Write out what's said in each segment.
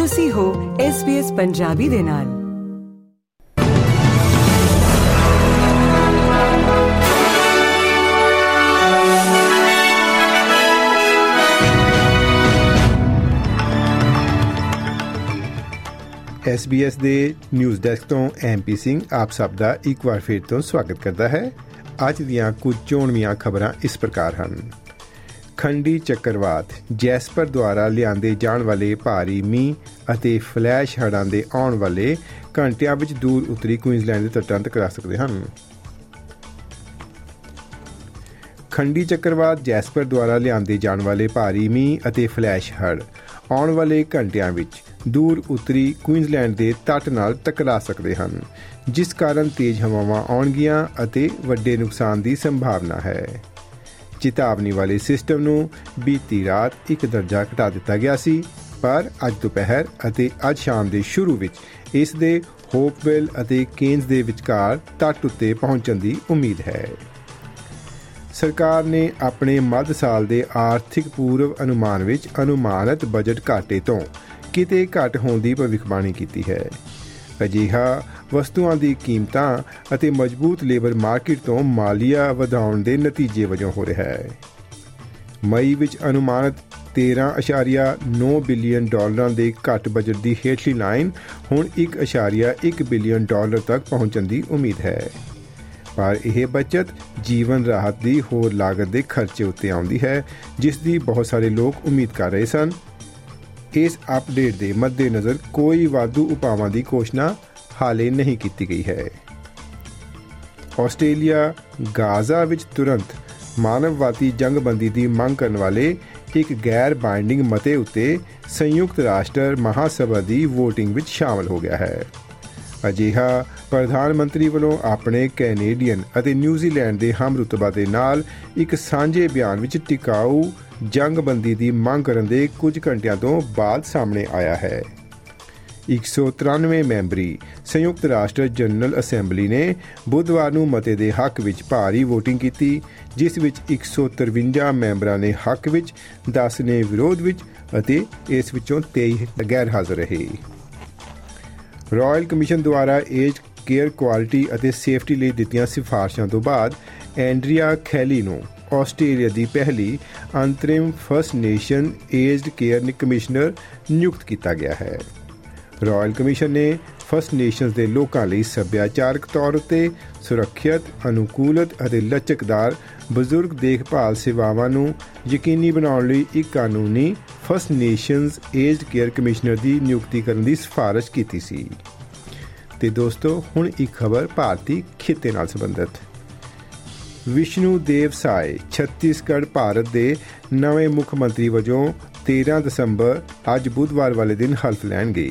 ਤੁਸੀਂ ਹੋ SBS ਪੰਜਾਬੀ ਦੇ ਨਾਲ। SBS ਦੇ ਨਿਊਜ਼ ਡੈਸਕ ਤੋਂ ਐਮਪੀ ਸਿੰਘ ਆਪ ਸਭ ਦਾ ਇੱਕ ਵਾਰ ਫਿਰ ਤੋਂ ਸਵਾਗਤ ਕਰਦਾ ਹੈ। ਅੱਜ ਦੀਆਂ ਕੁਝ ਚੋਣਵੀਆਂ ਖਬਰਾਂ ਇਸ ਪ੍ਰਕਾਰ ਹਨ। ਖੰਡੀ ਚੱਕਰਵਾਤ ਜੈਸਪਰ ਦੁਆਰਾ ਲਿਆਂਦੇ ਜਾਣ ਵਾਲੇ ਭਾਰੀ ਮੀਂਹ ਅਤੇ ਫਲੈਸ਼ ਹੜ੍ਹਾਂ ਦੇ ਆਉਣ ਵਾਲੇ ਘੰਟਿਆਂ ਵਿੱਚ ਦੂਰ ਉਤਰੀ ਕੁਇਨਜ਼ਲੈਂਡ ਦੇ ਤੱਟਾਂ ਤੱਕ ਆ ਸਕਦੇ ਹਨ। ਖੰਡੀ ਚੱਕਰਵਾਤ ਜੈਸਪਰ ਦੁਆਰਾ ਲਿਆਂਦੇ ਜਾਣ ਵਾਲੇ ਭਾਰੀ ਮੀਂਹ ਅਤੇ ਫਲੈਸ਼ ਹੜ੍ਹ ਆਉਣ ਵਾਲੇ ਘੰਟਿਆਂ ਵਿੱਚ ਦੂਰ ਉਤਰੀ ਕੁਇਨਜ਼ਲੈਂਡ ਦੇ ਤੱਟ ਨਾਲ ਟਕਰਾ ਸਕਦੇ ਹਨ, ਜਿਸ ਕਾਰਨ ਤੇਜ਼ ਹਵਾਵਾਂ ਆਉਣਗੀਆਂ ਅਤੇ ਵੱਡੇ ਨੁਕਸਾਨ ਦੀ ਸੰਭਾਵਨਾ ਹੈ। ਚੇਤਾਵਨੀ ਵਾਲੇ ਸਿਸਟਮ ਨੂੰ ਬੀਤੀ ਰਾਤ ਇੱਕ ਦਰਜਾ ਘਟਾ ਦਿੱਤਾ ਗਿਆ ਸੀ, ਪਰ ਅੱਜ ਦੁਪਹਿਰ ਅਤੇ ਅੱਜ ਸ਼ਾਮ ਦੇ ਸ਼ੁਰੂ ਵਿੱਚ ਇਸ ਦੇ ਹੋਪਵੈਲ ਅਤੇ ਕੇਨਸ ਦੇ ਵਿਚਕਾਰ ਤੱਟ ਉੱਤੇ ਪਹੁੰਚਣ ਦੀ ਉਮੀਦ ਹੈ। ਸਰਕਾਰ ਨੇ ਆਪਣੇ ਮੱਧ ਸਾਲ ਦੇ ਆਰਥਿਕ ਪੂਰਵ ਅਨੁਮਾਨ ਵਿੱਚ ਅਨੁਮਾਨਿਤ ਬਜਟ ਘਾਟੇ ਤੋਂ ਕਿਤੇ ਘਟ ਹੋਣ ਦੀ ਭਵਿੱਖਬਾਣੀ ਕੀਤੀ ਹੈ। ਅਜਿਹਾ ਵਸਤੂਆਂ ਦੀ ਕੀਮਤਾਂ ਅਤੇ ਮਜ਼ਬੂਤ ਲੇਬਰ ਮਾਰਕੀਟ ਤੋਂ ਮਾਲੀਆ ਵਧਾਉਣ ਦੇ ਨਤੀਜੇ ਵਜੋਂ ਹੋ ਰਿਹਾ ਹੈ। ਮਈ ਵਿੱਚ ਅਨੁਮਾਨਿਤ 13.9 ਬਿਲੀਅਨ ਡਾਲਰਾਂ ਦੇ ਘੱਟ ਬਜਟ ਦੀ ਹੇਠਲੀ ਲਾਈਨ ਹੁਣ 1.1 ਬਿਲੀਅਨ ਡਾਲਰ ਤੱਕ ਪਹੁੰਚਣ ਦੀ ਉਮੀਦ ਹੈ। ਪਰ ਇਹ ਬਚਤ ਜੀਵਨ ਰਾਹਤ ਦੀ ਹੋਰ ਲਾਗਤ ਦੇ ਖਰਚੇ ਉੱਤੇ ਆਉਂਦੀ ਹੈ, ਜਿਸ ਦੀ ਬਹੁਤ ਸਾਰੇ ਲੋਕ ਉਮੀਦ ਕਰ ਰਹੇ ਸਨ। ਇਸ ਅਪਡੇਟ ਦੇ ਮੱਦੇਨਜ਼ਰ ਕੋਈ ਵਾਧੂ ਉਪਾਵਾਂ ਦੀ ਘੋਸ਼ਣਾ ਹਾਲੇ ਨਹੀਂ ਕੀਤੀ ਗਈ ਹੈ। ਆਸਟ੍ਰੇਲੀਆ ਗਾਜ਼ਾ ਵਿੱਚ ਤੁਰੰਤ ਮਾਨਵਵਾਦੀ ਜੰਗਬੰਦੀ ਦੀ ਮੰਗ ਕਰਨ ਵਾਲੇ ਇੱਕ ਗੈਰ ਬਾਈਂਡਿੰਗ ਮਤੇ ਉੱਤੇ ਸੰਯੁਕਤ ਰਾਸ਼ਟਰ ਮਹਾਸਭਾ ਦੀ VOTING ਵਿੱਚ ਸ਼ਾਮਲ ਹੋ ਗਿਆ ਹੈ। ਅਜਿਹਾ ਪ੍ਰਧਾਨ ਮੰਤਰੀ ਵੱਲੋਂ ਆਪਣੇ ਕੈਨੇਡੀਅਨ ਅਤੇ ਨਿਊਜ਼ੀਲੈਂਡ ਦੇ ਹਮਰੁਤਬਾ ਦੇ ਨਾਲ ਇੱਕ ਸਾਂਝੇ ਬਿਆਨ ਵਿੱਚ ਟਿਕਾਊ ਜੰਗਬੰਦੀ ਦੀ ਮੰਗ ਕਰਨ ਦੇ ਕੁਝ ਘੰਟਿਆਂ ਤੋਂ ਬਾਅਦ ਸਾਹਮਣੇ ਆਇਆ ਹੈ। 193 ਮੈਂਬਰੀ ਸੰਯੁਕਤ ਰਾਸ਼ਟਰ ਜਨਰਲ ਅਸੈਂਬਲੀ ਨੇ ਬੁੱਧਵਾਰ ਨੂੰ ਮਤੇ ਦੇ ਹੱਕ ਵਿੱਚ ਭਾਰੀ VOTING ਕੀਤੀ, ਜਿਸ ਵਿੱਚ 153 ਮੈਂਬਰਾਂ ਨੇ ਹੱਕ ਵਿੱਚ 10 ਨੇ ਵਿਰੋਧ ਵਿੱਚ ਅਤੇ ਇਸ ਵਿੱਚੋਂ 23 ਗੈਰ ਹਾਜ਼ਰ ਰਹੇ। ਰਾਇਲ ਕਮਿਸ਼ਨ ਦੁਆਰਾ ਏਜ ਕੇਅਰ ਕੁਆਲਿਟੀ ਅਤੇ ਸੇਫਟੀ ਲਈ ਦਿੱਤੀਆਂ ਸਿਫਾਰਸ਼ਾਂ ਤੋਂ ਬਾਅਦ ਐਂਡਰੀਆ ਖੈਲੀ ਨੂੰ ਆਸਟ੍ਰੇਲੀਆ ਦੀ ਪਹਿਲੀ ਅੰਤਰਿਮ first nation aged care commissioner ਨਿਯੁਕਤ ਕੀਤਾ ਗਿਆ ਹੈ। ਰਾਇਲ ਕਮਿਸ਼ਨ ਨੇ ਫਰਸਟ ਨੇਸ਼ਨਸ ਦੇ ਲੋਕਾਂ ਲਈ ਸੱਭਿਆਚਾਰਕ ਤੌਰ ਉਤੇ ਸੁਰੱਖਿਅਤ, ਅਨੁਕੂਲਤ ਅਤੇ ਲਚਕਦਾਰ ਬਜ਼ੁਰਗ ਦੇਖਭਾਲ ਸੇਵਾਵਾਂ ਨੂੰ ਯਕੀਨੀ ਬਣਾਉਣ ਲਈ ਇੱਕ ਕਾਨੂੰਨੀ first nations aged care commissioner ਦੀ ਨਿਯੁਕਤੀ ਕਰਨ ਦੀ ਸਿਫਾਰਿਸ਼ ਕੀਤੀ ਸੀ। ਤੇ ਦੋਸਤੋ, ਹੁਣ ਇੱਕ ਖਬਰ ਭਾਰਤੀ ਖਿੱਤੇ ਨਾਲ ਸੰਬੰਧਿਤ। ਵਿਸ਼ਨੂੰ ਦੇਵ ਸਾਏ, ਛੱਤੀਸਗੜ੍ਹ ਭਾਰਤ ਦੇ ਨਵੇਂ ਮੁੱਖ ਮੰਤਰੀ ਵਜੋਂ 13 ਦਸੰਬਰ ਅੱਜ ਬੁੱਧਵਾਰ ਵਾਲੇ ਦਿਨ ਹਲਫ ਲੈਣਗੇ।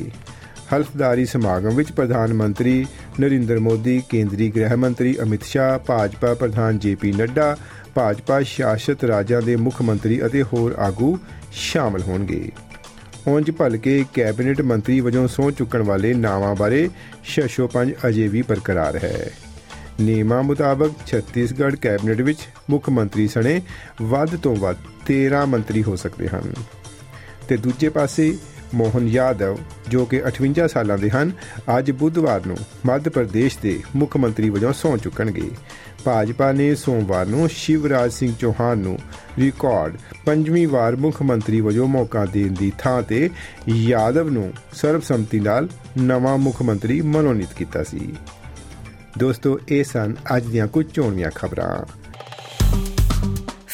ਹਲਫਦਾਰੀ ਸਮਾਗਮ ਵਿੱਚ ਪ੍ਰਧਾਨ ਮੰਤਰੀ ਨਰਿੰਦਰ ਮੋਦੀ, ਕੇਂਦਰੀ ਗ੍ਰਹਿ ਮੰਤਰੀ ਅਮਿਤ ਸ਼ਾਹ, ਭਾਜਪਾ ਪ੍ਰਧਾਨ ਜੇਪੀ ਨੱਡਾ, ਭਾਜਪਾ ਸ਼ਾਸਤ ਰਾਜਾਂ ਦੇ ਮੁੱਖ ਮੰਤਰੀ ਅਤੇ ਹੋਰ ਆਗੂ ਸ਼ਾਮਲ ਹੋਣਗੇ। ਉਂਝ ਭਲਕੇ ਕੈਬਨਿਟ ਮੰਤਰੀ ਵਜੋਂ ਸਹੁੰ ਚੁੱਕਣ ਵਾਲੇ ਨਾਵਾਂ ਬਾਰੇ ਸ਼ਸ਼ੋਪੰਜ ਅਜੇ ਵੀ ਬਰਕਰਾਰ ਹੈ। ਨਿਯਮਾਂ ਮੁਤਾਬਕ ਛੱਤੀਸਗੜ੍ਹ ਕੈਬਨਿਟ ਵਿੱਚ ਮੁੱਖ ਮੰਤਰੀ ਸਣੇ ਵੱਧ ਤੋਂ ਵੱਧ 13 ਮੰਤਰੀ ਹੋ ਸਕਦੇ ਹਨ। ਤੇ ਦੂਜੇ ਪਾਸੇ ਮੋਹਨ ਯਾਦਵ, ਜੋ ਕਿ 58 ਸਾਲਾਂ ਦੇ ਹਨ, ਅੱਜ ਬੁੱਧਵਾਰ ਨੂੰ ਮੱਧ ਪ੍ਰਦੇਸ਼ ਦੇ ਮੁੱਖ ਮੰਤਰੀ ਵਜੋਂ ਸਹੁੰ ਚੁੱਕਣਗੇ। ਭਾਜਪਾ ਨੇ ਸੋਮਵਾਰ ਨੂੰ ਸ਼ਿਵਰਾਜ ਸਿੰਘ ਚੌਹਾਨ ਨੂੰ ਰਿਕਾਰਡ ਪੰਜਵੀਂ ਵਾਰ ਮੁੱਖ ਮੰਤਰੀ ਵਜੋਂ ਮੌਕਾ ਦੇਣ ਦੀ ਥਾਂ ਤੇ ਯਾਦਵ ਨੂੰ ਸਰਬਸੰਮਤੀ ਨਾਲ ਨਵਾਂ ਮੁੱਖ ਮੰਤਰੀ ਮਨੋਨੀਤ ਕੀਤਾ ਸੀ। ਦੋਸਤੋ, ਇਹ ਸਨ ਅੱਜ ਦੀਆਂ ਕੁਝ ਚੋਣਵੀਆਂ ਖਬਰਾਂ।